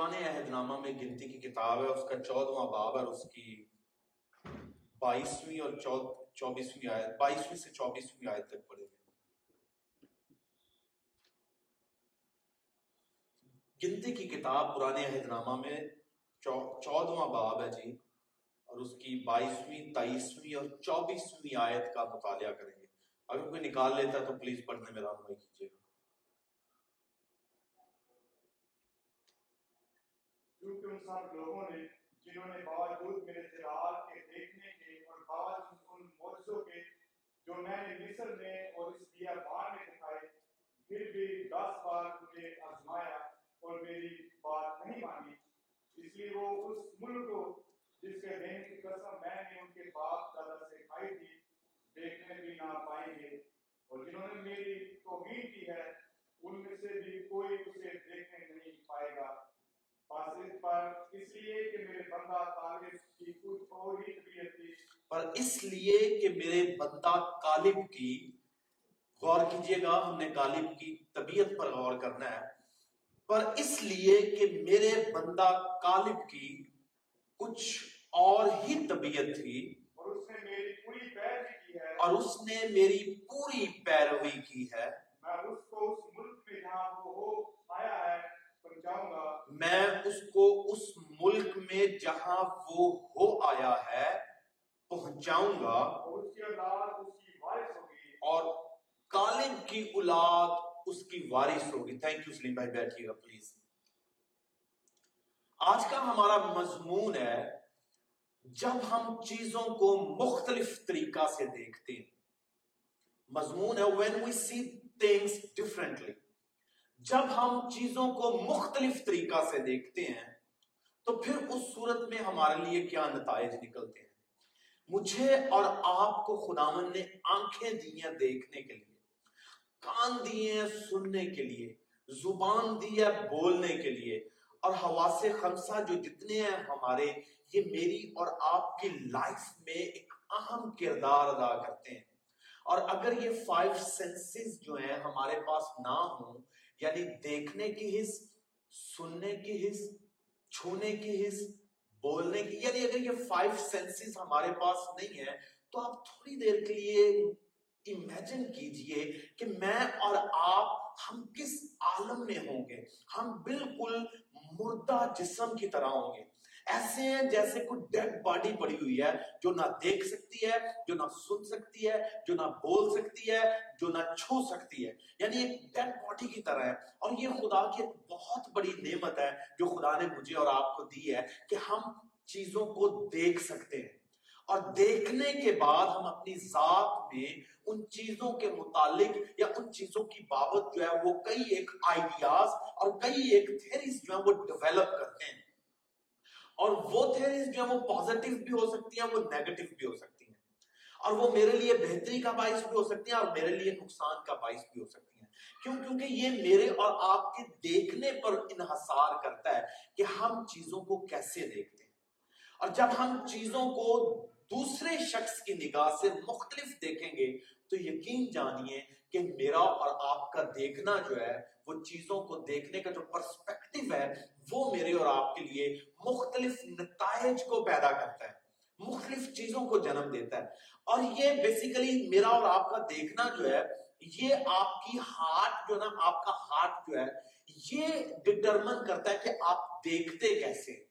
پرانے عہد نامہ میں گنتی کی کتاب ہے، اس کا چودواں باب اور اس کی بائیسویں اور چوبیسویں آیت، بائیسویں سے چوبیسویں آیت تک پڑھے گئے گنتی کی کتاب پرانے عہد نامہ میں چودواں باب ہے جی اور اس کی بائیسویں تیئیسویں اور چوبیسویں آیت کا مطالعہ کریں گے۔ اگر کوئی نکال لیتا ہے تو پلیز پڑھنے میں رہنمائی کیجیے گا کیونکہ ان سب لوگوں نے جنہوں نے باوجود میرے جلال کے دیکھنے کے اور باوجود ان موجزوں کے جو میں نے مصر میں اور اس دیا بار میں دکھائے پھر بھی دس بار مجھے آزمایا اور میری بات نہیں مانی۔ اس لیے وہ اس ملک کو جس کے دینے کی قسم میں نے ان کے باپ دادا سے کھائی تھی، دیکھنے بھی نہ پائیں گے۔ اور جنہوں نے میری توہین کی ہے، ان میں سے بھی کوئی اسے دیکھنے نہیں پائے گا۔ پر اس لیے کہ میرے بندہ کالب کی غور کیجیے گا ہم نے کالب کی طبیعت پر غور کرنا ہے۔ پر اس لیے کہ میرے بندہ کالب کی کچھ اور ہی طبیعت تھی۔ اور اس نے میری پوری پیروی کی ہے۔ اور اس نے میری پوری پیروی کی ہے میں اس کو اس ملک میں جہاں وہ ہو آیا ہے میں اس کو اس ملک میں جہاں وہ ہو آیا ہے پہنچاؤں گا اور کالب کی اولاد اس کی وارث ہوگی۔ تھینک یو سلیم بھائی، بیٹھیے گا پلیز آج کا ہمارا مضمون ہے، جب ہم چیزوں کو مختلف طریقہ سے دیکھتے ہیں۔ مضمون ہے، when we see things differently جب ہم چیزوں کو مختلف طریقہ سے دیکھتے ہیں، تو پھر اس صورت میں ہمارے لیے کیا نتائج نکلتے ہیں؟ مجھے اور آپ کو خداون نے آنکھیں دی ہیں دیکھنے کے لیے، کان دیے ہیں سننے کے لیے، زبان دی ہے بولنے کے لیے، اور حواس خمسہ جو جتنے ہیں ہمارے، یہ میری اور آپ کی لائف میں ایک اہم کردار ادا کرتے ہیں۔ اور اگر یہ فائیو سینسز جو ہیں ہمارے پاس نہ ہوں یعنی دیکھنے کی حص، سننے کی حص، چھونے کی حص، بولنے کی یعنی اگر یہ فائیو سینسز ہمارے پاس نہیں ہے تو آپ تھوڑی دیر کے لیے امیجن کیجیے کہ میں اور آپ ہم کس عالم میں ہوں گے؟ ہم بالکل مردہ جسم کی طرح ہوں گے۔ ایسے ہیں جیسے کوئی ڈیڈ باڈی پڑی ہوئی ہے، جو نہ دیکھ سکتی ہے، جو نہ سن سکتی ہے، جو نہ بول سکتی ہے، جو نہ چھو سکتی ہے۔ یعنی ایک ڈیڈ باڈی کی طرح ہے۔ اور یہ خدا کی ایک بہت بڑی نعمت ہے جو خدا نے مجھے اور آپ کو دی ہے کہ ہم چیزوں کو دیکھ سکتے ہیں۔ اور دیکھنے کے بعد ہم اپنی ذات میں ان چیزوں کے متعلق یا ان چیزوں کی بابت جو ہے وہ کئی ایک آئیڈیاز اور کئی ایک تھیریز جو ہے وہ ڈیولپ کرتے ہیں۔ اور وہ تھیریز جو ہیں، وہ پازیٹیو بھی ہو سکتی ہیں، وہ نیگیٹو بھی ہو سکتی ہیں۔ اور وہ میرے لیے بہتری کا باعث بھی ہو سکتی ہیں اور میرے لیے نقصان کا باعث بھی ہو سکتی ہیں۔ کیوں؟ کیونکہ یہ میرے اور آپ کے دیکھنے پر انحصار کرتا ہے کہ ہم چیزوں کو کیسے دیکھتے ہیں۔ اور جب ہم چیزوں کو دوسرے شخص کی نگاہ سے مختلف دیکھیں گے تو یقین جانیے کہ میرا اور آپ کا دیکھنا جو ہے وہ چیزوں کو دیکھنے کا جو پرسپیکٹو ہے، وہ میرے اور آپ کے لیے مختلف نتائج کو پیدا کرتا ہے، مختلف چیزوں کو جنم دیتا ہے۔ اور یہ بیسیکلی میرا اور آپ کا دیکھنا جو ہے، یہ آپ کی ہارٹ جو نا، آپ کا ہارٹ جو ہے، یہ ڈٹرمن کرتا ہے کہ آپ دیکھتے کیسے ہیں۔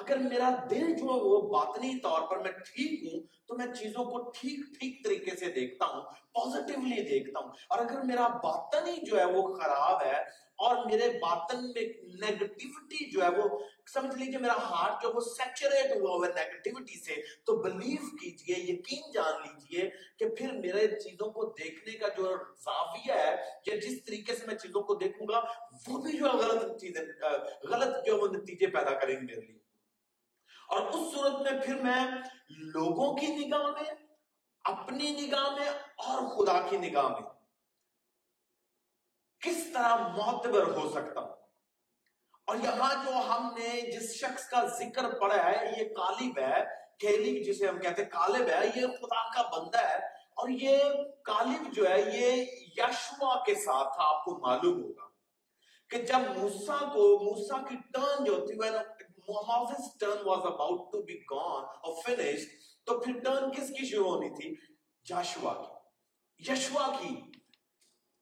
اگر میرا دل جو وہ باطنی طور پر میں ٹھیک ہوں، تو میں چیزوں کو ٹھیک ٹھیک طریقے سے دیکھتا ہوں پوزیٹیولی دیکھتا ہوں۔ اور اگر میرا باطنی جو ہے وہ خراب ہے اور میرے باطن میں نیگٹیوٹی جو ہے وہ، سمجھ لیجیے میرا ہارٹ جو وہ سیچوریٹ ہوا ہوا نیگٹیوٹی سے، تو بلیو کیجیے، یقین جان لیجیے کہ پھر میرے چیزوں کو دیکھنے کا جو زاویہ ہے، یا جس طریقے سے میں چیزوں کو دیکھوں گا، وہ بھی جو غلط چیزیں، غلط جو وہ نتیجے پیدا کریں گے میرے لیے۔ اور اس صورت میں پھر میں لوگوں کی نگاہ میں، اپنی نگاہ میں اور خدا کی نگاہ میں کس طرح معتبر ہو سکتا ہوں؟ اور یہاں جو ہم نے جس شخص کا ذکر پڑا ہے، یہ کالب ہے کیلب جسے ہم کہتے ہیں کالب ہے یہ خدا کا بندہ ہے۔ اور یہ کالب جو ہے، یہ یشوا کے ساتھ تھا، آپ کو معلوم ہوگا کہ جب موسیٰ کو، موسیٰ کی ٹرن جو تھی when Moses turn was about to be gone or finished تو پھر ٹرن کس کی شروع ہونی تھی؟ جاشوا کی۔ یشوا کی۔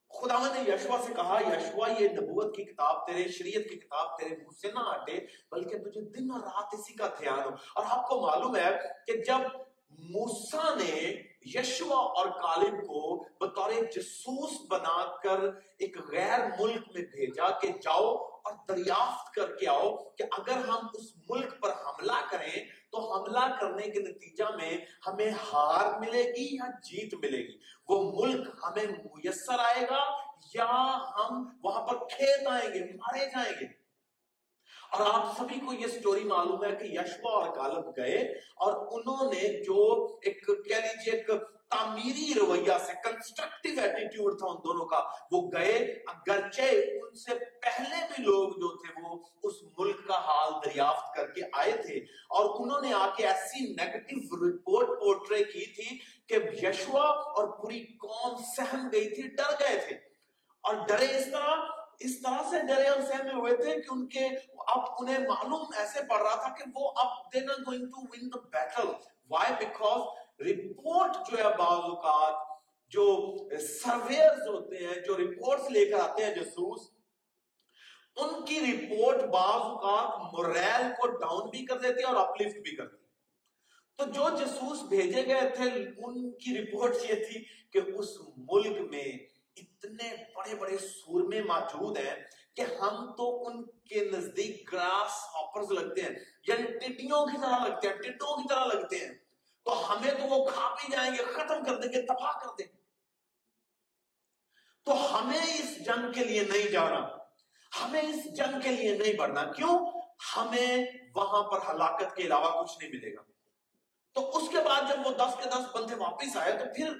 خدا نے یشوا سے کہا یشوا یہ نبوت کی کتاب تیرے، شریعت کی کتاب تیرے منہ سے نہ ہٹے، بلکہ تجھے دن اور رات اسی کا دھیان ہو۔ اور آپ کو معلوم ہے کہ جب موسیٰ نے یشوا اور کالب کو بطور جسوس بنا کر ایک غیر ملک میں بھیجا کہ جاؤ اور دریافت کر کے آؤ کہ اگر ہم اس ملک پر حملہ کریں تو حملہ کرنے کے نتیجہ میں ہمیں ہار ملے گی یا جیت ملے گی؟ وہ ملک ہمیں میسر آئے گا یا ہم وہاں پر کھیت آئیں گے، مارے جائیں گے؟ اور آپ سبھی کو یہ سٹوری معلوم ہے کہ یشوا اور کالب گئے اور انہوں نے جو ایک کہہ لیجیے ایک تعمیری رویہ سے کنسٹرکٹیو ایٹیٹیوڈ تھا ان دونوں کا۔ وہ گئے، اگرچہ ان سے پہلے بھی لوگ جو تھے وہ اس ملک کا حال دریافت کر کے آئے تھے۔ اور انہوں نے آ کے ایسی نیگٹیو رپورٹ پورٹرے کی تھی کہ یشوا اور پوری قوم سہم گئی تھی، ڈر گئے تھے۔ اور ڈرے اس طرح اس طرح سے ڈرے اور سہمے ہوئے تھے کہ ان کے، اب انہیں معلوم ایسے پڑ رہا تھا کہ وہ اب they not going to win the battle why because report جو ہے بعض اوقات جو سرویئرز ہوتے ہیں، جو رپورٹس لے کر آتے ہیں جسوس، ان کی رپورٹ بعض اوقات موریل کو ڈاؤن بھی کر دیتی ہے اور اپلفٹ بھی کرتی تو جو جسوس بھیجے گئے تھے، ان کی رپورٹ یہ تھی کہ اس ملک میں اتنے بڑے بڑے سورمے موجود ہیں کہ ہم تو ان کے نزدیک گراس ہاپرز لگتے ہیں یعنی ٹڈیوں کی طرح لگتے ہیں، ٹڈوں کی طرح لگتے ہیں۔ تو ہمیں تو وہ کھا بھی جائیں گے ختم کر دیں گے، تباہ کر دیں گے۔ تو ہمیں اس جنگ کے لیے نہیں جانا۔ ہمیں اس جنگ کے لیے نہیں بڑھنا۔ کیوں؟ ہمیں وہاں پر ہلاکت کے علاوہ کچھ نہیں ملے گا۔ تو اس کے بعد جب وہ دس کے دس بندے واپس آئے تو پھر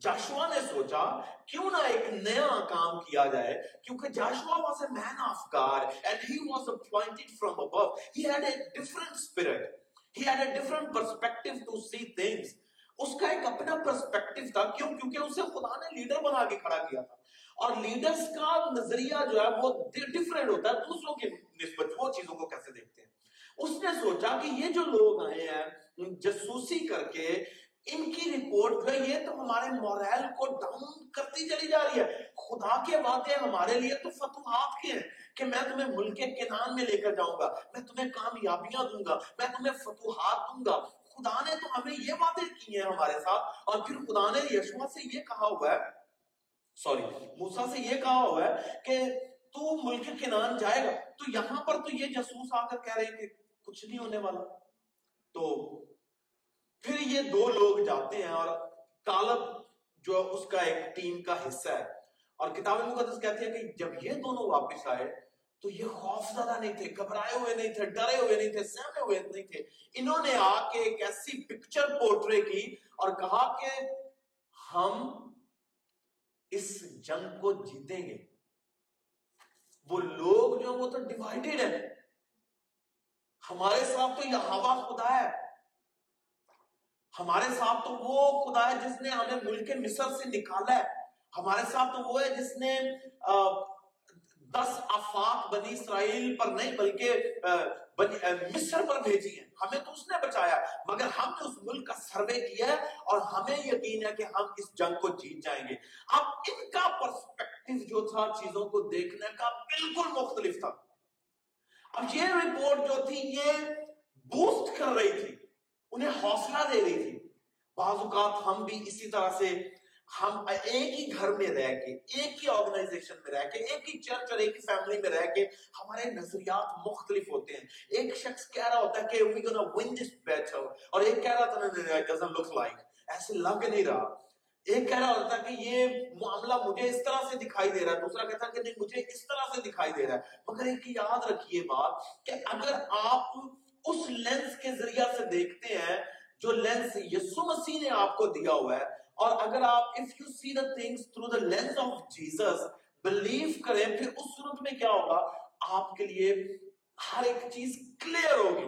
جاشوا نے سوچا، کیوں نہ ایک نیا کام کیا جائے؟ کیونکہ Joshua was a man of God and he was appointed from above he had a different spirit he had a different perspective to see things. اس کا ایک اپنا پرسپیکٹو تھا کیوں کیونکہ اسے خدا نے لیڈر بنا کے کھڑا کیا تھا اور لیڈرز کا نظریہ جو ہے وہ ڈفرینٹ ہوتا ہے دوسروں کے نسبت وہ چیزوں کو کیسے دیکھتے ہیں اس نے سوچا کہ یہ جو لوگ آئے ہیں جسوسی کر کے ان کی رپورٹ جو ہے یہ تو ہمارے موریل کو ڈاؤن کرتی چلی جا رہی ہے۔ خدا کے وعدے ہمارے لیے تو فتوحات کے ہیں کہ میں تمہیں ملک کنان میں لے کر جاؤں گا، میں تمہیں کامیابیاں دوں گا، میں تمہیں فتوحات دوں گا۔ خدا نے تو ہمیں یہ وعدے کیے ہیں ہمارے ساتھ، اور پھر خدا نے یشوا سے یہ کہا ہوا ہے، سوری، موسیٰ سے یہ کہا ہوا ہے کہ تو ملک کنان جائے گا۔ تو یہاں پر تو یہ جسوس آ کر کہہ رہے کہ کچھ نہیں ہونے والا۔ تو پھر یہ دو لوگ جاتے ہیں اور کالب جو اس کا ایک ٹیم کا حصہ ہے۔ اور کتاب مقدس کہتی ہے کہ جب یہ دونوں واپس آئے تو یہ خوف زدہ نہیں تھے، گھبرائے ہوئے نہیں تھے، ڈرے ہوئے نہیں تھے، سہمے ہوئے نہیں تھے۔ انہوں نے آ کے ایک ایسی پکچر پورٹرے کی اور کہا کہ ہم اس جنگ کو جیتیں گے۔ وہ لوگ جو وہ تو ڈیوائیڈڈ ہیں۔ ہمارے ساتھ تو یہ ہوا خدا ہے۔ ہمارے ساتھ تو وہ خدا ہے جس نے ہمیں ملک مصر سے نکالا ہے۔ ہمارے ساتھ تو وہ ہے جس نے دس آفاق بنی اسرائیل پر نہیں، بلکہ مصر پر بھیجی ہیں۔ ہمیں تو اس نے بچایا، مگر ہم نے اس ملک کا سروے کیا ہے اور ہمیں یقین ہے کہ ہم اس جنگ کو جیت جائیں گے۔ اب ان کا پرسپیکٹو جو تھا چیزوں کو دیکھنے کا بالکل مختلف تھا۔ اب یہ رپورٹ جو تھی، یہ بوسٹ کر رہی تھی۔ انہیں حوصلہ دے رہی تھی۔ بعض اوقات ہم بھی اسی طرح سے ہم ایک ہی گھر میں رہ کے، ایک ہی آرگنائزیشن میں رہ کے، ایک ہی چرچ اور ایک ہی فیملی میں رہ کے ہمارے نظریات مختلف ہوتے ہیں۔ ایک شخص کہہ رہا ہوتا ہے کہ we gonna win this battle اور ایک کہہ رہا تھا it doesn't look like. ایسے لگ نہیں رہا۔ ایک کہہ رہا ہوتا کہ یہ معاملہ مجھے اس طرح سے دکھائی دے رہا ہے۔ دوسرا کہتا کہ نہیں، مجھے اس طرح سے دکھائی دے رہا ہے۔ مگر ایک یاد رکھیے بات کہ اگر آپ اس لینس کے ذریعہ سے دیکھتے ہیں جو لینس یسو مسیح نے آپ کو دیا ہوا ہے۔ اور اگر آپ if you see the things through the lens of Jesus believe کریں، پھر اس صورت میں کیا ہوگا؟ آپ کے لیے ہر ایک چیز کلیئر ہوگی۔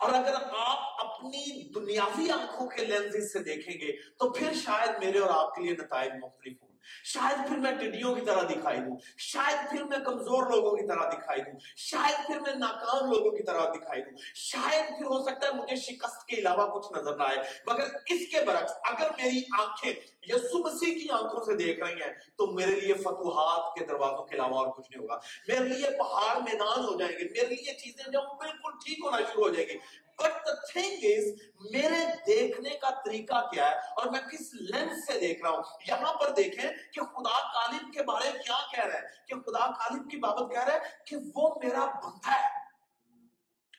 اور اگر آپ اپنی دنیاوی آنکھوں کے لینز سے دیکھیں گے، تو پھر شاید میرے اور آپ کے لیے نتائج مختلف ہوں۔ شاید پھر میں ٹڈیوں کی طرح دکھائی دوں، شاید پھر میں کمزور لوگوں کی طرح دکھائی دوں، شاید پھر میں ناکام لوگوں کی طرح دکھائی دوں، شاید پھر ہو سکتا ہے مجھے شکست کے علاوہ کچھ نظر نہ آئے۔ مگر اس کے برعکس، اگر میری آنکھیں یسو مسیح کی آنکھوں سے دیکھ رہی ہیں، تو میرے لیے فتوحات کے دروازوں کے علاوہ اور کچھ نہیں ہوگا۔ میرے لیے پہاڑ میدان ہو جائیں گے۔ میرے لیے چیزیں جو بالکل ٹھیک ہونا شروع ہو جائے گی۔ بٹ دا تھنگ از میرے دیکھنے کا طریقہ کیا ہے اور میں کس لینس سے دیکھ رہا ہوں؟ یہاں پر دیکھیں کہ خدا کالب کے بارے کیا کہہ رہا ہے، کہ خدا کالب کی بابت کہہ رہا ہے کہ وہ میرا بندہ ہے۔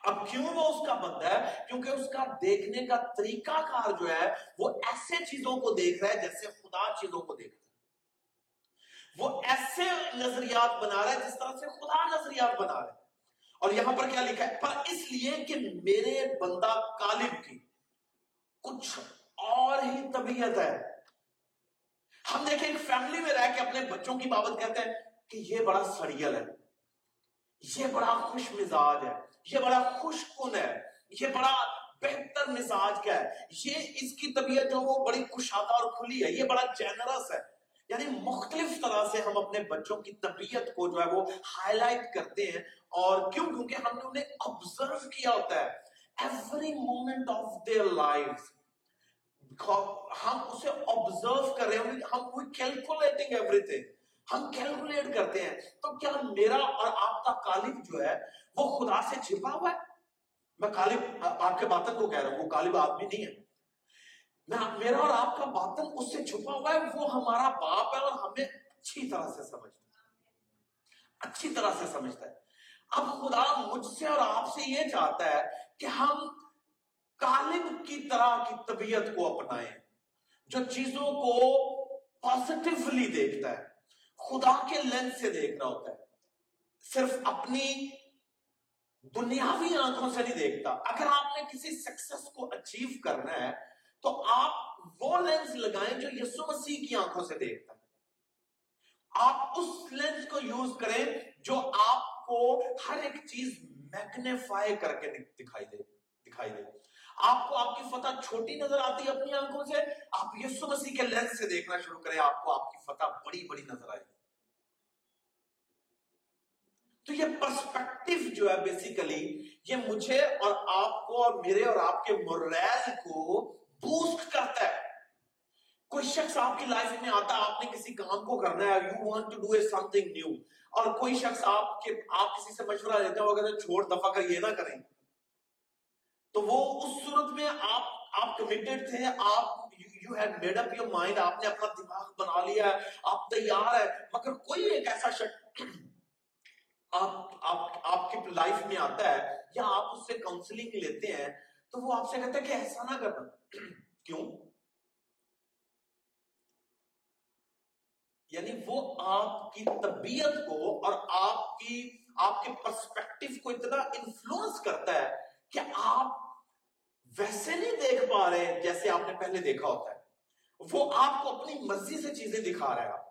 اب کیوں وہ اس کا بندہ ہے؟ کیونکہ اس کا دیکھنے کا طریقہ کار جو ہے، وہ ایسے چیزوں کو دیکھ رہا ہے جیسے خدا چیزوں کو دیکھ رہا ہے۔ وہ ایسے نظریات بنا رہا ہے جس طرح سے خدا نظریات بنا رہا ہے۔ اور یہاں پر کیا لکھا ہے؟ پر اس لیے کہ میرے بندہ کالب کی کچھ اور ہی طبیعت ہے۔ ہم دیکھیں، ایک فیملی میں رہ کے اپنے بچوں کی بابت کہتے ہیں کہ یہ بڑا سڑیل ہے، یہ بڑا خوش مزاج ہے، یہ بڑا خوش کن ہے، یہ بڑا بہتر مزاج کا ہے۔ یہ اس کی طبیعت جو وہ بڑی کشادہ اور کھلی ہے، یہ بڑا جینرس ہے۔ یعنی مختلف طرح سے ہم اپنے بچوں کی طبیعت کو جو ہے وہ ہائی لائٹ کرتے ہیں اور کیوں؟ کیونکہ ہم نے انہیں آبزرو کیا ہوتا ہے every moment of their life ہم اسے آبزرو کر رہے ہیں ہم کیلکولیٹنگ ایوری تھنگ ہم کیلکولیٹ کرتے ہیں۔ تو کیا میرا اور آپ کا کالب جو ہے، وہ خدا سے چھپا ہوا ہے؟ میں کالب آپ کے باطن کو کہہ رہا ہوں، وہ کالب آدمی نہیں ہے۔ میرا اور آپ کا باطن اس سے چھپا ہوا ہے، وہ ہمارا باپ ہے اور ہمیں اچھی طرح سے سمجھتا ہے۔ اچھی طرح سے سمجھتا ہے۔ اب خدا مجھ سے اور آپ سے یہ چاہتا ہے کہ ہم کالب کی طرح کی طبیعت کو اپنائیں، جو چیزوں کو پازیٹیولی دیکھتا ہے، خدا کے لینس سے دیکھ رہا ہوتا ہے۔ صرف اپنی دنیاوی آنکھوں سے نہیں دیکھتا۔ اگر آپ نے کسی سکسس کو اچیو کرنا ہے تو آپ وہ لینس لگائیں جو یسو مسیح کی آنکھوں سے دیکھتا ہے آپ اس لینس کو یوز کریں جو آپ کو ہر ایک چیز میگنیفائی کر کے دکھائی دے دکھائی دے۔ آپ کو آپ کی فتح چھوٹی نظر آتی ہے اپنی آنکھوں سے، آپ یسو مسیح کے لینس سے دیکھنا شروع کریں، آپ کو آپ کی فتح بڑی بڑی نظر آئے تو یہ پرسپیکٹو جو ہے بیسیکلی یہ مجھے اور آپ کو اور میرے اور آپ کے موریل کو بوسٹ کرتا ہے۔ کوئی شخص آپ کی لائف میں آتا ہے، آپ نے کسی کام کو کرنا ہے you want to do a something new اور کوئی شخص آپ کے، آپ کسی سے مشورہ لیتے ہیں وہ چھوڑ، دفعہ کر، یہ نہ کریں۔ تو وہ اس صورت میں آپ آپ کمیٹڈ تھے، آپ you had made up your mind آپ نے اپنا دماغ بنا لیا ہے، آپ تیار ہے مگر کوئی ایک ایسا شخص آپ آپ آپ کی لائف میں آتا ہے یا آپ اس سے کاؤنسلنگ لیتے ہیں تو وہ آپ سے کہتا ہے کہ ایسا نہ کرنا۔ کیوں؟ یعنی وہ آپ کی طبیعت کو اور آپ کی، آپ کے پرسپیکٹو کو اتنا انفلوئنس کرتا ہے کہ آپ ویسے نہیں دیکھ پا رہے جیسے آپ نے پہلے دیکھا ہوتا ہے۔ وہ آپ کو اپنی مرضی سے چیزیں دکھا رہے آپ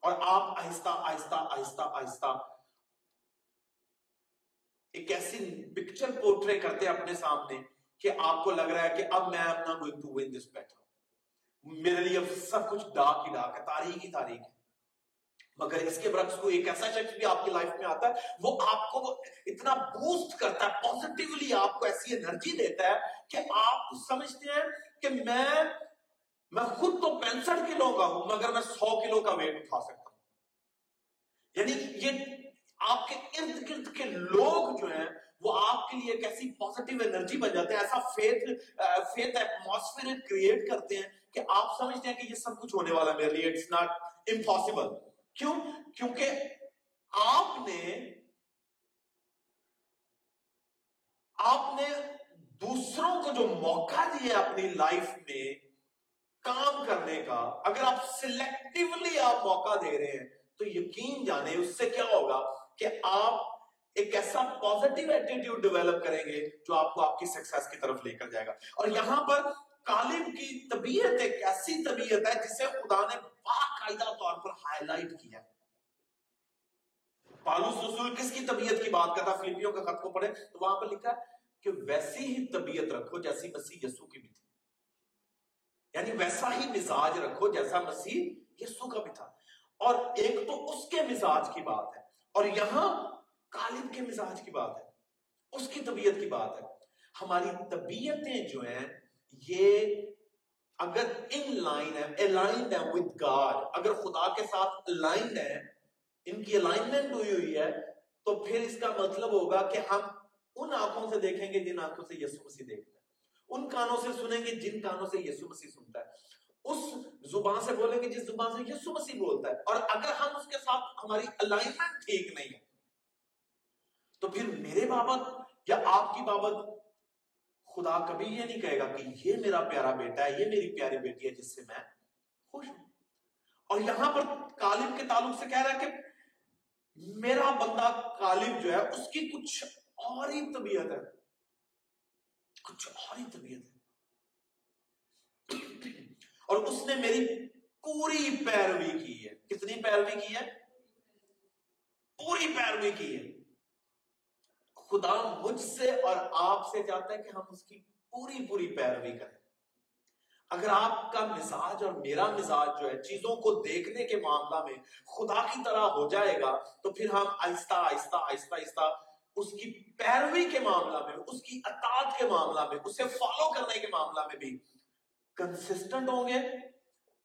اور آپ آہستہ آہستہ آہستہ آہستہ ایک ایسی پکچر پورٹرے کرتے ہیں اپنے سامنے کہ آپ کو لگ رہا ہے کہ اب میں اپنا going to win this better میرے لیے سب کچھ ڈاک ہی ڈاک ہے، تاریخ ہی تاریخ ہے۔ مگر اس کے برعکس کو ایک ایسا شخص بھی آپ کی لائف میں آتا ہے، وہ آپ کو اتنا بوسٹ کرتا ہے پوزیٹیولی آپ کو ایسی انرجی دیتا ہے کہ آپ سمجھتے ہیں کہ میں میں خود تو پینسٹھ کلو کا ہوں، مگر میں سو کلو کا ویٹ اٹھا سکتا ہوں۔ یعنی یہ آپ کے ارد گرد کے لوگ جو ہیں، وہ آپ کے لیے ایک ایسی پوزیٹیو انرجی بن جاتے ہیں، ایسا فیتھ فیتھ ایٹماسفیئر کریٹ کرتے ہیں کہ آپ سمجھتے ہیں کہ یہ سب کچھ ہونے والا میرے لیے اٹس ناٹ امپاسبل کیوں؟ کیونکہ آپ نے آپ نے دوسروں کو جو موقع دیا اپنی لائف میں کام کرنے کا، اگر آپ سلیکٹیولی آپ موقع دے رہے ہیں، تو یقین جانے اس سے کیا ہوگا؟ کہ آپ ایک ایسا پوزیٹیو ایٹیٹیوڈ ڈیولپ کریں گے جو آپ کو آپ کی سکسیس کی طرف لے کر جائے گا۔ اور یہاں پر کالب کی طبیعت ایک ایسی طبیعت ہے جسے خدا نے باقاعدہ طور پر ہائی لائٹ کیا پالوس رسول کس کی طبیعت کی بات کرتا فلپیوں کا خط کو پڑھے تو وہاں پر لکھا کہ ویسی ہی طبیعت رکھو جیسی مسیح یسو کی بھی تھی۔ یعنی ویسا ہی مزاج رکھو جیسا مسیح یسو کا بھی تھا۔ اور ایک تو اس کے مزاج کی بات ہے۔ اور یہاں کالب کے مزاج کی بات ہے، اس کی طبیعت کی بات ہے۔ ہماری طبیعتیں جو ہیں، یہ اگر ان لائن ہے الائنڈ ہے وتھ گاڈ اگر خدا کے ساتھ الائنڈ ہے ان کی الائنمنٹ ہوئی ہوئی ہے، تو پھر اس کا مطلب ہوگا کہ ہم ان آنکھوں سے دیکھیں گے جن آنکھوں سے یسو مسیح دیکھتا ہے۔ ان کانوں سے سنیں گے جن کانوں سے یسو مسیح سنتا ہے۔ اس زبان سے بولیں گے جس زبان سے یسو مسیح بولتا ہے۔ اور اگر ہم اس کے ساتھ ہماری الائنمنٹ ٹھیک نہیں ہے، تو پھر میرے بابت یا آپ کی بابت خدا کبھی یہ نہیں کہے گا کہ یہ میرا پیارا بیٹا ہے، یہ میری پیاری بیٹی ہے جس سے میں خوش ہوں۔ اور یہاں پر کالب کے تعلق سے کہہ رہا ہے کہ میرا بندہ کالب جو ہے، اس کی کچھ اور ہی طبیعت ہے۔ کچھ اور ہی طبیعت ہے۔ اور اس نے میری پوری پیروی کی ہے۔ کتنی پیروی کی ہے؟ پوری پیروی کی ہے۔ خدا مجھ سے اور آپ سے چاہتا ہے کہ ہم اس کی پوری پوری پیروی کریں۔ اگر آپ کا مزاج اور میرا مزاج جو ہے چیزوں کو دیکھنے کے معاملہ میں خدا کی طرح ہو جائے گا، تو پھر ہم آہستہ آہستہ آہستہ آہستہ اس کی پیروی کے معاملہ میں، اس کی اطاعت کے معاملہ میں، اسے فالو کرنے کے معاملہ میں بھی کنسسٹنٹ ہوں گے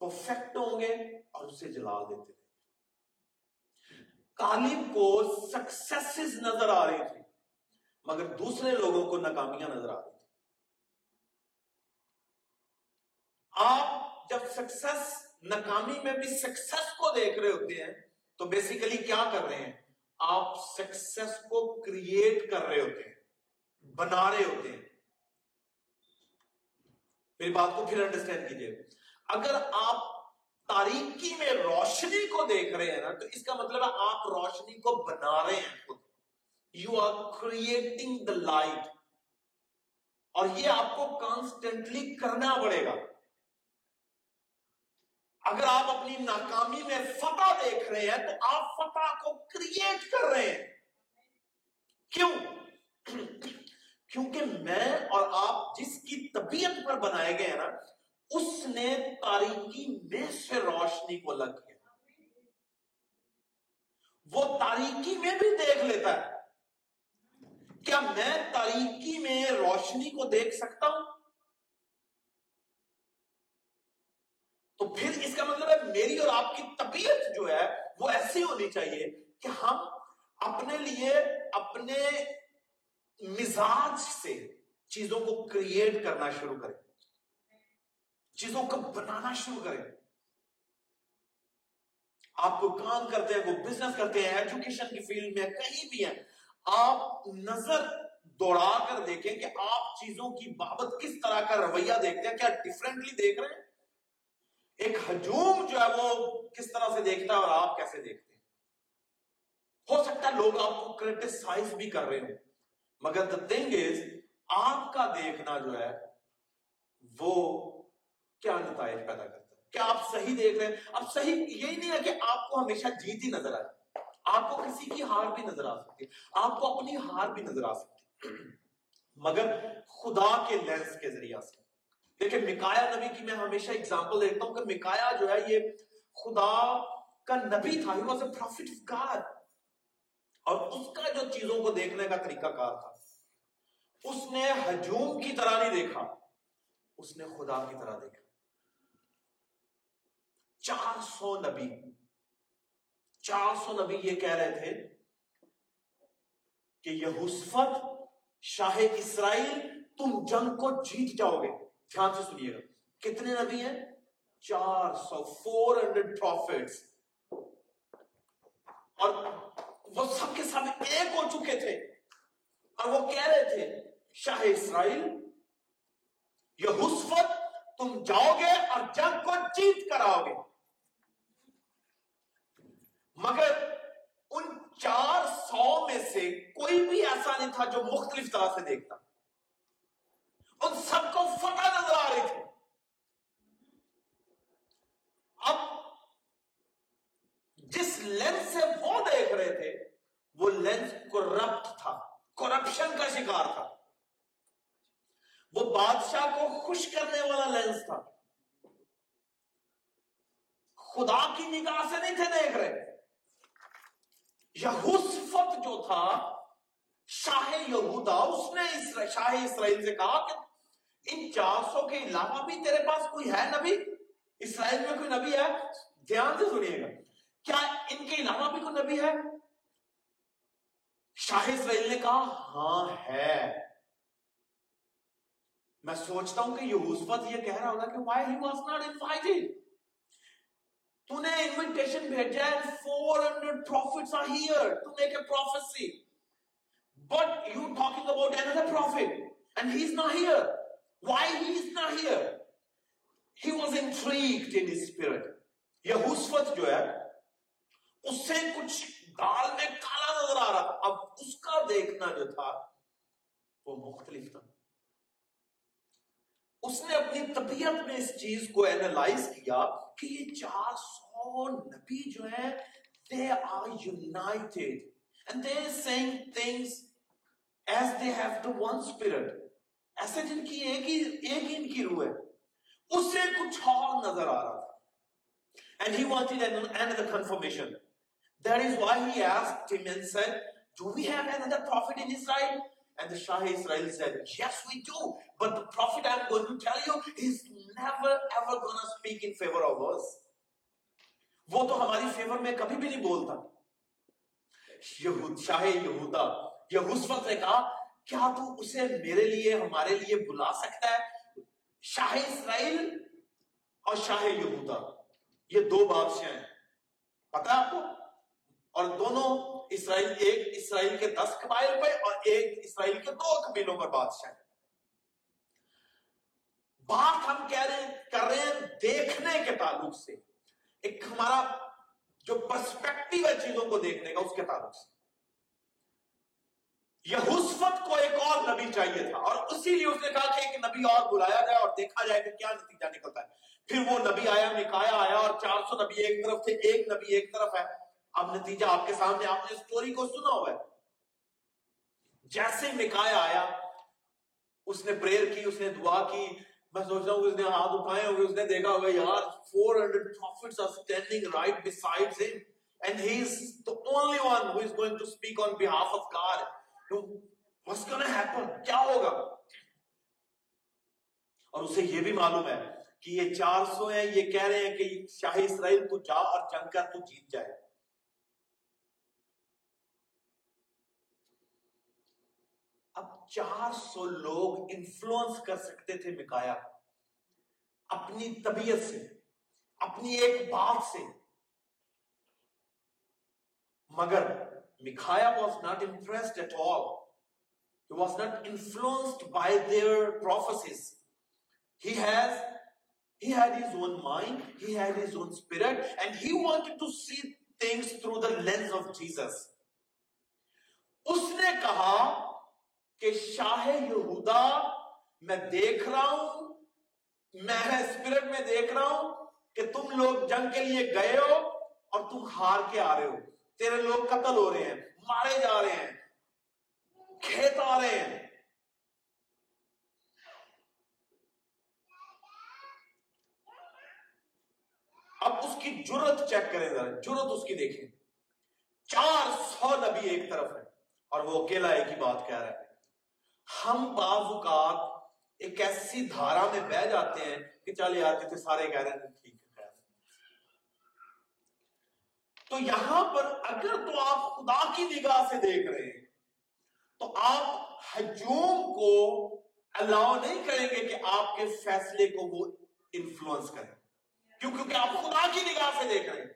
پرفیکٹ ہوں گے اور اسے جلا دیتے رہیں کالب کو سکسیسز نظر آ رہی تھی مگر دوسرے لوگوں کو ناکامیاں نظر آ رہی تھی آپ جب سکسس ناکامی میں بھی سکسس کو دیکھ رہے ہوتے ہیں تو بیسیکلی کیا کر رہے ہیں آپ سکسس کو کریٹ کر رہے ہوتے ہیں بنا رہے ہوتے ہیں میری بات کو پھر انڈرسٹینڈ کیجیے اگر آپ تاریکی میں روشنی کو دیکھ رہے ہیں نا، تو اس کا مطلب ہے آپ روشنی کو بنا رہے ہیں خود۔ You are creating the light اور یہ آپ کو کانسٹینٹلی کرنا پڑے گا۔ اگر آپ اپنی ناکامی میں فتح دیکھ رہے ہیں، تو آپ فتح کو کریٹ کر رہے ہیں۔ کیوں؟ کیونکہ میں اور آپ جس کی طبیعت پر بنائے گئے ہیں نا، اس نے تاریکی میں سے روشنی کو لگ گیا وہ تاریکی میں بھی دیکھ لیتا ہے۔ کیا میں تاریکی میں روشنی کو دیکھ سکتا ہوں؟ تو پھر اس کا مطلب ہے میری اور آپ کی طبیعت جو ہے وہ ایسی ہونی چاہیے کہ ہم اپنے لیے، اپنے مزاج سے چیزوں کو کریٹ کرنا شروع کریں چیزوں کو بنانا شروع کریں آپ کو کام کرتے ہیں، وہ بزنس کرتے ہیں ایجوکیشن کی فیلڈ میں کہیں بھی ہیں، آپ نظر دوڑا کر دیکھیں کہ آپ چیزوں کی بابت کس طرح کا رویہ دیکھتے ہیں، کیا ڈفرینٹلی دیکھ رہے ہیں؟ ایک ہجوم جو ہے، وہ کس طرح سے دیکھتا ہے اور آپ کیسے دیکھتے ہیں؟ ہو سکتا ہے لوگ آپ کو کریٹیسائز بھی کر رہے ہوں۔ مگر دا تھنگ از آپ کا دیکھنا جو ہے وہ کیا نتائج پیدا کرتا ہے؟ کیا آپ صحیح دیکھ رہے ہیں؟ اب صحیح یہی نہیں ہے کہ آپ کو ہمیشہ جیت ہی نظر آئے آپ کو کسی کی ہار بھی نظر آ سکتی آپ کو اپنی ہار بھی نظر آ سکتی مگر خدا کے لینس کے ذریعہ سے۔ دیکھیں مکایا نبی کی میں ہمیشہ اگزامپل دیکھتا ہوں کہ مکایا جو ہے یہ خدا کا نبی تھا۔ He was a prophet of God اور اس کا جو چیزوں کو دیکھنے کا طریقہ کار تھا۔ اس نے ہجوم کی طرح نہیں دیکھا۔ اس نے خدا کی طرح دیکھا۔ چار سو نبی، چار سو نبی یہ کہہ رہے تھے کہ یہوسفت شاہ اسرائیل تم جنگ کو جیت جاؤ گے۔ دھیان سے سنیے گا۔ کتنے نبی ہیں؟ چار سو فور ہنڈریڈ پروفیٹس اور وہ سب کے سب ایک ہو چکے تھے۔ اور وہ کہہ رہے تھے شاہ اسرائیل، یہ حسفت تم جاؤ گے اور جنگ کو جیت کر آؤ گے۔ مگر ان چار سو میں سے کوئی بھی ایسا نہیں تھا جو مختلف طرح سے دیکھتا۔ ان سب کو فتح نظر آ رہی تھی۔ اب جس لینس سے وہ دیکھ رہے تھے، وہ لینس کرپٹ تھا۔ کرپشن کا شکار تھا۔ وہ بادشاہ کو خوش کرنے والا لینس تھا۔ خدا کی نگاہ سے نہیں تھے دیکھ رہے۔ یہوسفت جو تھا، شاہ یہودا، اس نے اسرائیل شاہ اسرائیل سے کہا کہ ان چار سو کے علاوہ بھی تیرے پاس کوئی ہے نبی؟ اسرائیل میں کوئی نبی ہے؟ دھیان سے سنیے گا۔ کیا ان کے علاوہ بھی کوئی نبی ہے؟ شاہ اسرائیل نے کہا ہاں ہے۔ میں سوچتا ہوں کہ یہوسفت یہ کہہ رہا ہوگا کہ why he was not invited تو نے انویٹیشن بھیجا ہے 400 prophets are here to make a prophecy but you talking about another prophet and he's not here why he is not here he was intrigued in his spirit یہوسفت جو ہے اس سے کچھ دال میں کالا نظر آ رہا تھا اب اس کا دیکھنا جو تھا وہ مختلف تھا اس نے اپنی طبیعت میں اس چیز کو اینالائز کیا کہ یہ چار سو نبی جو ہیں they are united and they are saying things as they have the one spirit ایسے جن کی ایک ہی ایک ہی ان کی روح ہے اس سے کچھ اور نظر آ رہا تھا and he wanted an, another confirmation that is why he asked him and said do we have another prophet in Israel And the Shah Israel said, Yes, we do. But the prophet I'm going to tell you is never ever going to speak in favor of us. وہ تو ہماری fever میں کبھی بھی نہیں بولتا یہود شاہ یہودا یہوسفت نے کہا کیا تو اسے میرے لیے ہمارے لیے بلا سکتا ہے شاہ اسرائیل اور شاہ یہودا یہ دو بادشاہ ہیں پتہ ہے آپ کو اور دونوں اسرائیل ایک اسرائیل کے دس قبائل پہ اور ایک اسرائیل کے دو قبیلوں پر بادشاہ بات ہم کہہ رہے ہیں، کر رہے ہیں دیکھنے کے تعلق سے۔ ایک ہمارا جو پرسپیکٹو ہے چیزوں کو دیکھنے کا، اس کے تعلق سے۔ یہوسفت کو ایک اور نبی چاہیے تھا۔ اور اسی لیے اس نے کہا کہ ایک نبی اور بلایا جائے اور دیکھا جائے کہ کیا نتیجہ نکلتا ہے۔ پھر وہ نبی آیا مکایا آیا اور چار سو نبی ایک طرف تھے، ایک نبی ایک طرف ہے۔ اب نتیجہ آپ کے سامنے، آپ نے سٹوری کو سنا ہوا ہے۔ جیسے مکایا آیا، اس نے پریئر کی، اس نے دعا کی۔ میں سوچ رہا ہوں اس نے ہاتھ اٹھائے ہوئے، اس نے دیکھا ہوگا، یار 400 prophets are standing right beside him and he is the only one who is going to speak on behalf of God. What's going to happen? کیا ہوگا؟ اور اسے یہ بھی معلوم ہے کہ یہ چار سو ہیں، یہ کہہ رہے ہیں کہ شاہ اسرائیل تو جا اور جنگ کر تو جیت جائے اب چار سو لوگ انفلوئنس کر سکتے تھے مکھایا اپنی طبیعت سے، اپنی ایک بات سے۔ مگر Micaiah was not interest was not influence by their prophets he mind had his own spirit and he wanted to see things through the lens of Jesus اس نے کہا کہ شاہ یہودا میں دیکھ رہا ہوں، میں اسپرٹ میں دیکھ رہا ہوں کہ تم لوگ جنگ کے لیے گئے ہو اور تم ہار کے آ رہے ہو۔ تیرے لوگ قتل ہو رہے ہیں، مارے جا رہے ہیں، کھیت آ رہے ہیں۔ اب اس کی جرت چیک کریں ذرا جرت اس کی دیکھیں۔ چار سو نبی ایک طرف ہے اور وہ اکیلا ایک ہی بات کہہ رہا ہے۔ ہم بعض اوقات ایک ایسی دھارا میں بہ جاتے ہیں کہ چل یار جتنے سارے کہہ رہے ہیں ٹھیک ہے تو یہاں پر اگر تو آپ خدا کی نگاہ سے دیکھ رہے ہیں، تو آپ ہجوم کو الاؤ نہیں کریں گے کہ آپ کے فیصلے کو وہ انفلوئنس کریں۔ کیوں کیونکہ آپ خدا کی نگاہ سے دیکھ رہے ہیں؟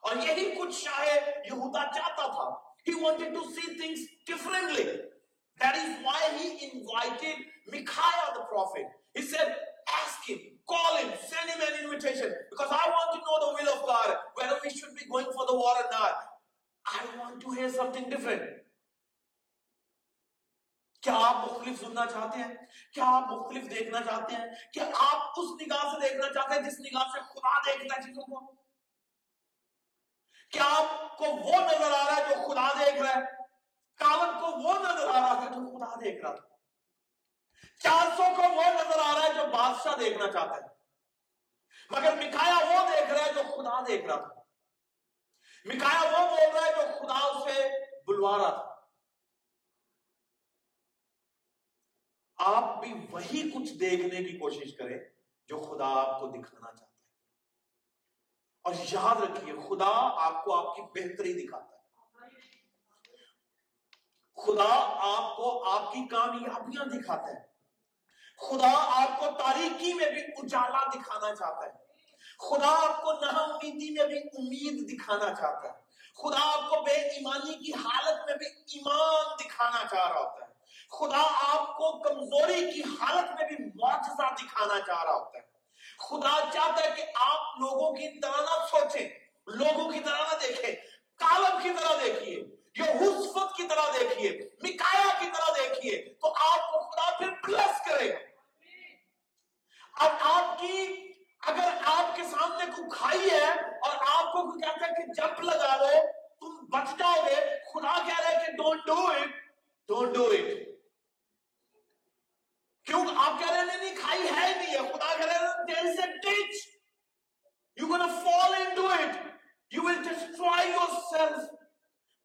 اور یہی کچھ شاہ یہودا چاہتا تھا۔ He wanted to see things differently that is why he invited Micaiah the prophet he said ask him call him send him an invitation because I want to know the will of God whether we should be going for the war or not I want to hear something different کیا آپ مختلف سننا چاہتے ہیں کیا آپ مختلف دیکھنا چاہتے ہیں کیا آپ اس نگاہ سے دیکھنا چاہتے ہیں جس نگاہ سے خدا دیکھتا ہے چیزوں کو کیا آپ کو وہ نظر آ رہا ہے جو خدا دیکھ رہا ہے کالم کو وہ نظر آ رہا ہے جو خدا دیکھ رہا تھا۔ چار سو کو وہ نظر آ رہا ہے جو بادشاہ دیکھنا چاہتا ہے۔ مگر مکایا وہ دیکھ رہا ہے جو خدا دیکھ رہا تھا۔ مکایا وہ بول رہا ہے جو خدا اسے بلوا رہا تھا۔ آپ بھی وہی کچھ دیکھنے کی کوشش کریں جو خدا آپ کو دکھانا چاہتا ہے۔ اور یاد رکھیے، خدا آپ کو آپ کی بہتری دکھاتا ہے۔ خدا آپ کو آپ کی کامیابیاں دکھاتا ہے۔ خدا آپ کو تاریکی میں بھی اجالا دکھانا چاہتا ہے۔ خدا آپ کو نا امیدی میں بھی امید دکھانا چاہتا ہے۔ خدا آپ کو بے ایمانی کی حالت میں بھی ایمان دکھانا چاہ رہا ہوتا ہے۔ خدا آپ کو کمزوری کی حالت میں بھی معجزہ دکھانا چاہ رہا ہوتا ہے۔ خدا چاہتا ہے کہ آپ لوگوں کی طرح نہ سوچیں، لوگوں کی طرح نہ دیکھیں، کالم کی طرح دیکھیے۔ یہوسفت کی طرح دیکھیے مکایا کی طرح دیکھیے، تو آپ کو خدا پھر پلس کرے گا۔ اب آپ کی، اگر آپ کے سامنے کوئی کھائی ہے اور آپ کو کوئی کہتا ہے کہ جمپ لگا لو، تم بچ جاؤ گے، خدا کہہ رہے کہ don't do it don't do it کیوں آپ کہہ رہے ہیں نہیں کھائی ہے نہیں ہے خدا کہہ رہے ہیں there is a ditch you're gonna fall into it you will destroy yourself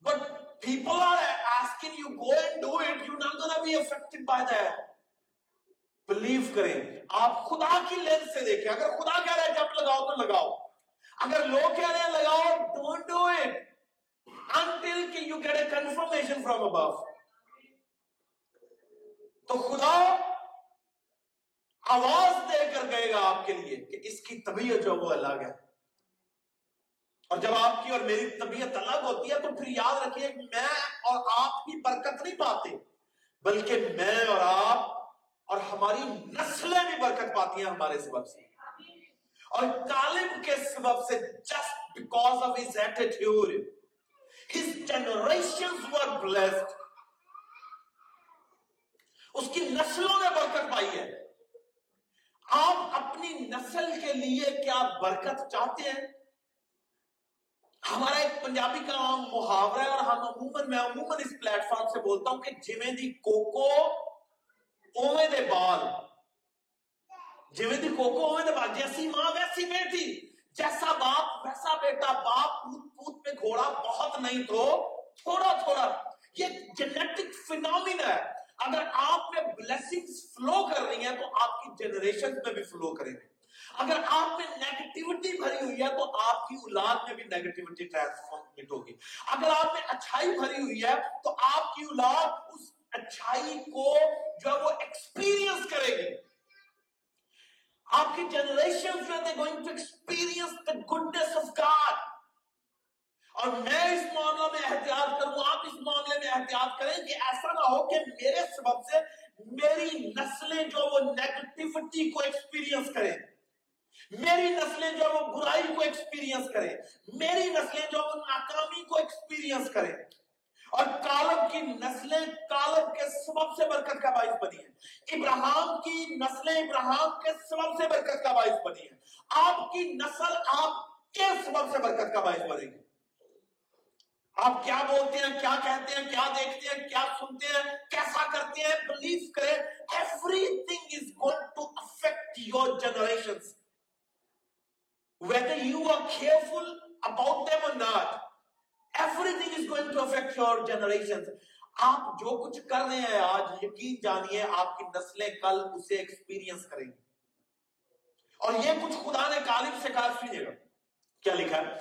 but people are asking you go and do it you're not gonna be affected by that believe کریں آپ خدا کی لینس سے دیکھیں اگر خدا کہہ رہا ہے جب لگاؤ تو لگاؤ اگر لوگ کہہ رہے ہیں لگاؤ ڈونٹ ڈو اٹ انٹل کہ you get a confirmation from above تو خدا آواز دے کر گئے گا آپ کے لیے کہ اس کی طبیعت جو وہ الگ ہے اور جب آپ کی اور میری طبیعت الگ ہوتی ہے تو پھر یاد رکھیے کہ میں اور آپ کی برکت نہیں پاتے بلکہ میں اور آپ اور ہماری نسلیں بھی برکت پاتی ہیں ہمارے سبب سے۔ اور کالب کے سبب سے just because of his attitude his generations were blessed اس کی نسلوں نے برکت پائی ہے۔ آپ اپنی نسل کے لیے کیا برکت چاہتے ہیں؟ ہمارا ایک پنجابی کا عام محاورہ ہے اور ہم عموماً میں عموماً اس پلیٹ فارم سے بولتا ہوں کہ جمیں دی کوکو، اوے دے بال۔ جمیں دی کوکو اوے دے جیسی ماں ویسی بیٹی جیسا باپ ویسا بیٹا باپ پوت پوت پہ گھوڑا بہت نہیں تو تھوڑا تھوڑا یہ جنیٹک فینومین ہے اگر آپ میں بلیسنگز فلو کر رہی ہیں تو آپ کی جنریشن میں بھی فلو کریں گے اگر آپ میں نیگٹیوٹی بھری ہوئی ہے تو آپ کی اولاد میں بھی نیگٹیوٹی ٹرانسفارمٹ ہوگی اگر آپ میں اچھائی بھری ہوئی ہے تو آپ کی اولاد اس اچھائی کو جو وہ ایکسپیرینس کرے گی آپ کی جنریشن جو ہے going to experience the goodness of God اور میں اس معاملہ میں احتیاط کروں، آپ اس معاملے میں احتیاط کریں کہ ایسا نہ ہو کہ میرے سبب سے میری نسلیں جو وہ نیگٹیوٹی کو ایکسپیرینس کریں، میری نسلیں جو وہ برائی کو ایکسپیرینس کریں، میری نسلیں جو وہ ناکامی کو ایکسپیرینس کریں۔ اور کالب کی نسلیں کالب کے سبب سے برکت کا باعث بنی ہیں۔ ابراہم کی نسلیں ابراہم کے سبب سے برکت کا باعث بنی ہیں۔ آپ کی نسل آپ کے سبب سے برکت کا باعث بنے گی۔ آپ کیا بولتے ہیں، کیا کہتے ہیں، کیا دیکھتے ہیں، کیا سنتے ہیں، کیسا کرتے ہیں بلیو کریں۔ Everything is going to affect your generation whether you are careful about them or not everything is going to affect your generations. آپ جو کچھ کر رہے ہیں آج یقین جانیے آپ کی نسلیں کل اسے ایکسپیرینس کریں گی۔ اور یہ کچھ خدا نے کالب سے کہا سنیے گا۔ کیا لکھا ہے؟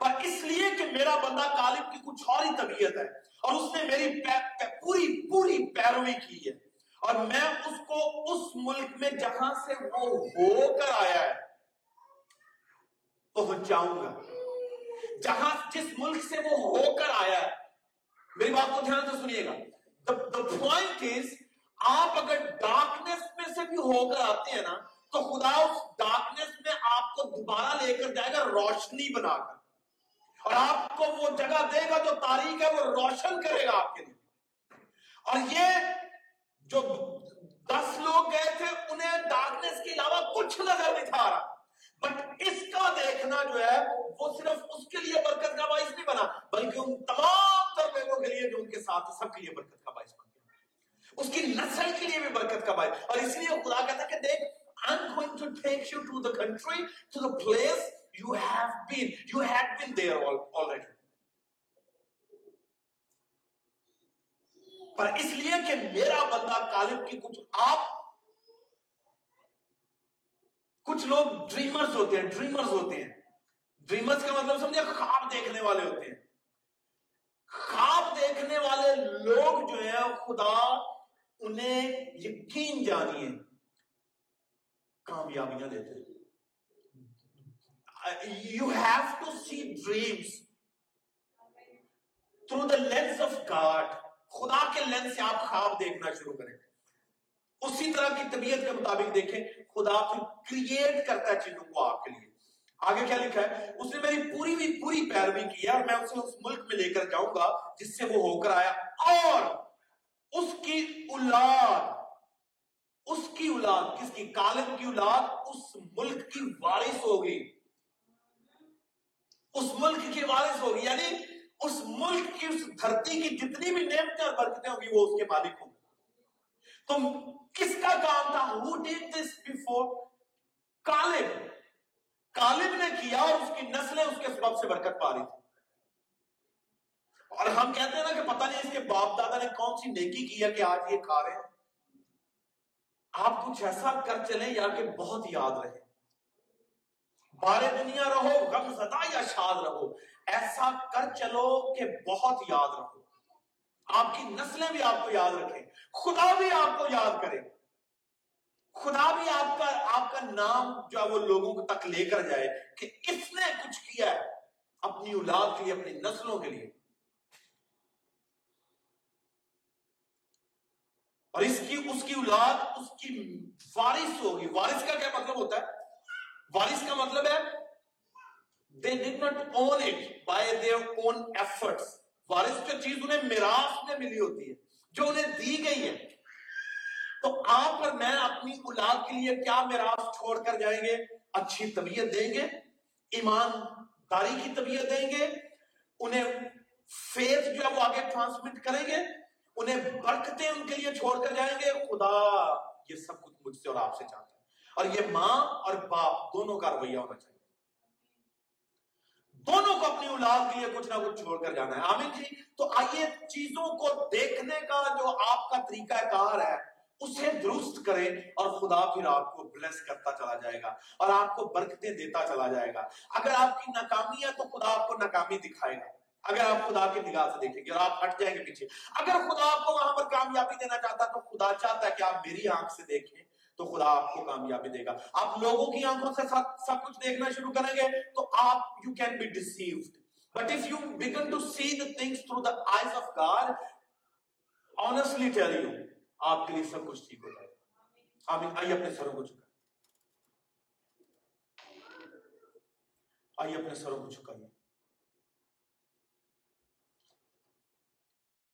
پر اس لیے کہ میرا بندہ کالب کی کچھ اور ہی طبیعت ہے اور اس نے میری پی, پی, پوری پوری پیروی کی ہے۔ اور میں اس کو اس ملک میں جہاں سے وہ ہو کر آیا ہے پہنچاؤں گا۔ جہاں جس ملک سے وہ ہو کر آیا ہے میری بات کو دھیان سے سنیے گا پوائنٹ از آپ اگر ڈارکنیس میں سے بھی ہو کر آتے ہیں نا تو خدا اس ڈارکنیس میں آپ کو دوبارہ لے کر جائے گا روشنی بنا کر اور آپ کو وہ جگہ دے گا جو تاریخ ہے وہ روشن کرے گا آپ کے لیے اور یہ جو دس لوگ گئے تھے انہیں ڈارکنیس کے علاوہ کچھ نظر نہیں تھا رہا بٹ اس کا دیکھنا جو ہے وہ صرف اس کے لیے برکت کا باعث نہیں بنا بلکہ ان تمام تر لوگوں کے لیے جو ان کے ساتھ سب کے لیے برکت کا باعث بن گیا اس کی نسل کے لیے بھی برکت کا باعث اور اس لیے خدا کہتا کہ دیکھ I'm going to take you to the country, to the place you have been. You had been there al- already. پر اس لیے کہ میرا بندہ کالب کی کچھ آپ کچھ لوگ ڈریمرز ہوتے ہیں ڈریمرز ہوتے ہیں ڈریمرز کا مطلب سمجھے خواب دیکھنے والے ہوتے ہیں۔ خواب دیکھنے والے لوگ جو ہیں، خدا انہیں یقین جانیے، کامیابیاں دیتے you have to see dreams through the lens of God خدا کے لینس سے آپ خواب دیکھنا شروع کریں۔ اسی طرح کی طبیعت کے مطابق دیکھیں، خدا پھر کریٹ کرتا ہے چیزوں کو آپ کے لیے۔ آگے کیا لکھا ہے؟ اس نے میری پوری بھی پوری پیروی کی ہے اور میں اسے اس ملک میں لے کر جاؤں گا جس سے وہ ہو کر آیا۔ اور اس کی اولاد اس کی اولاد، کس کی؟ کالب کی اولاد اس ملک کی وارث ہوگی۔ اس ملک کی وارث ہوگی۔ یعنی اس ملک کی اس دھرتی کی جتنی بھی نعمتیں اور برکتیں ہوگی، وہ اس کے مالک ہوں تو کس کا کام تھا؟ ہو ڈیڈ دس بفور کالب کالب نے کیا اور اس کی نسلیں اس کے سبب سے برکت پا رہی تھی۔ اور ہم کہتے ہیں نا کہ پتہ نہیں اس کے باپ دادا نے کون سی نیکی کی ہے کہ آج یہ کھا رہے ہیں۔ آپ کچھ ایسا کر چلیں یا کہ بہت یاد رہے۔ بارے دنیا رہو، غم زدہ یا شاد رہو، ایسا کر چلو کہ بہت یاد رہو۔ آپ کی نسلیں بھی آپ کو یاد رکھیں، خدا بھی آپ کو یاد کرے۔ خدا بھی آپ کا آپ کا نام جو ہے وہ لوگوں تک لے کر جائے کہ اس نے کچھ کیا ہے اپنی اولاد کے لیے، اپنی نسلوں کے لیے۔ اور اس کی اس کی اولاد، اس کی وارث ہوگی۔ وارث کا کیا مطلب ہوتا ہے؟ وارث کا مطلب ہے they'd not own it by their own efforts وارث جو چیز انہیں میراث میں ملی ہوتی ہے، جو انہیں دی گئی ہے تو آپ اور میں اپنی اولاد کے لیے کیا میراث چھوڑ کر جائیں گے؟ اچھی طبیعت دیں گے، ایمانداری کی طبیعت دیں گے، انہیں فیس جو ہے وہ آگے ٹرانسمٹ کریں گے، انہیں برکتیں ان کے لیے چھوڑ کر جائیں گے۔ خدا، یہ سب کچھ مجھ سے اور آپ سے چاہتا ہے۔ اور یہ ماں اور باپ دونوں کا رویہ ہونا چاہیے۔ دونوں کو اپنی اولاد کے لیے کچھ نہ کچھ چھوڑ کر جانا ہے۔ آمین جی؟ تو آئیے چیزوں کو دیکھنے کا جو آپ کا طریقہ کار ہے اسے درست کریں اور خدا پھر آپ کو بلیس کرتا چلا جائے گا اور آپ کو برکتیں دیتا چلا جائے گا۔ اگر آپ کی ناکامی ہے تو خدا آپ کو ناکامی دکھائے گا۔ اگر آپ خدا کی نگاہ سے دیکھیں گے اور آپ ہٹ جائیں گے پیچھے۔ اگر خدا آپ کو وہاں پر کامیابی دینا چاہتا ہے تو خدا چاہتا ہے کہ آپ میری آنکھ سے دیکھیں تو خدا آپ کو کامیابی دے گا۔ آپ لوگوں کی آنکھوں سے سب کچھ دیکھنا شروع کریں گے تو آپ you can be deceived but if you begin to see the things through the eyes of God honestly tell you آپ کے لیے سب کچھ ٹھیک ہو جائے آمین۔ آئیے اپنے سروں کو چکا آئیے اپنے سروں کو جھکائیے۔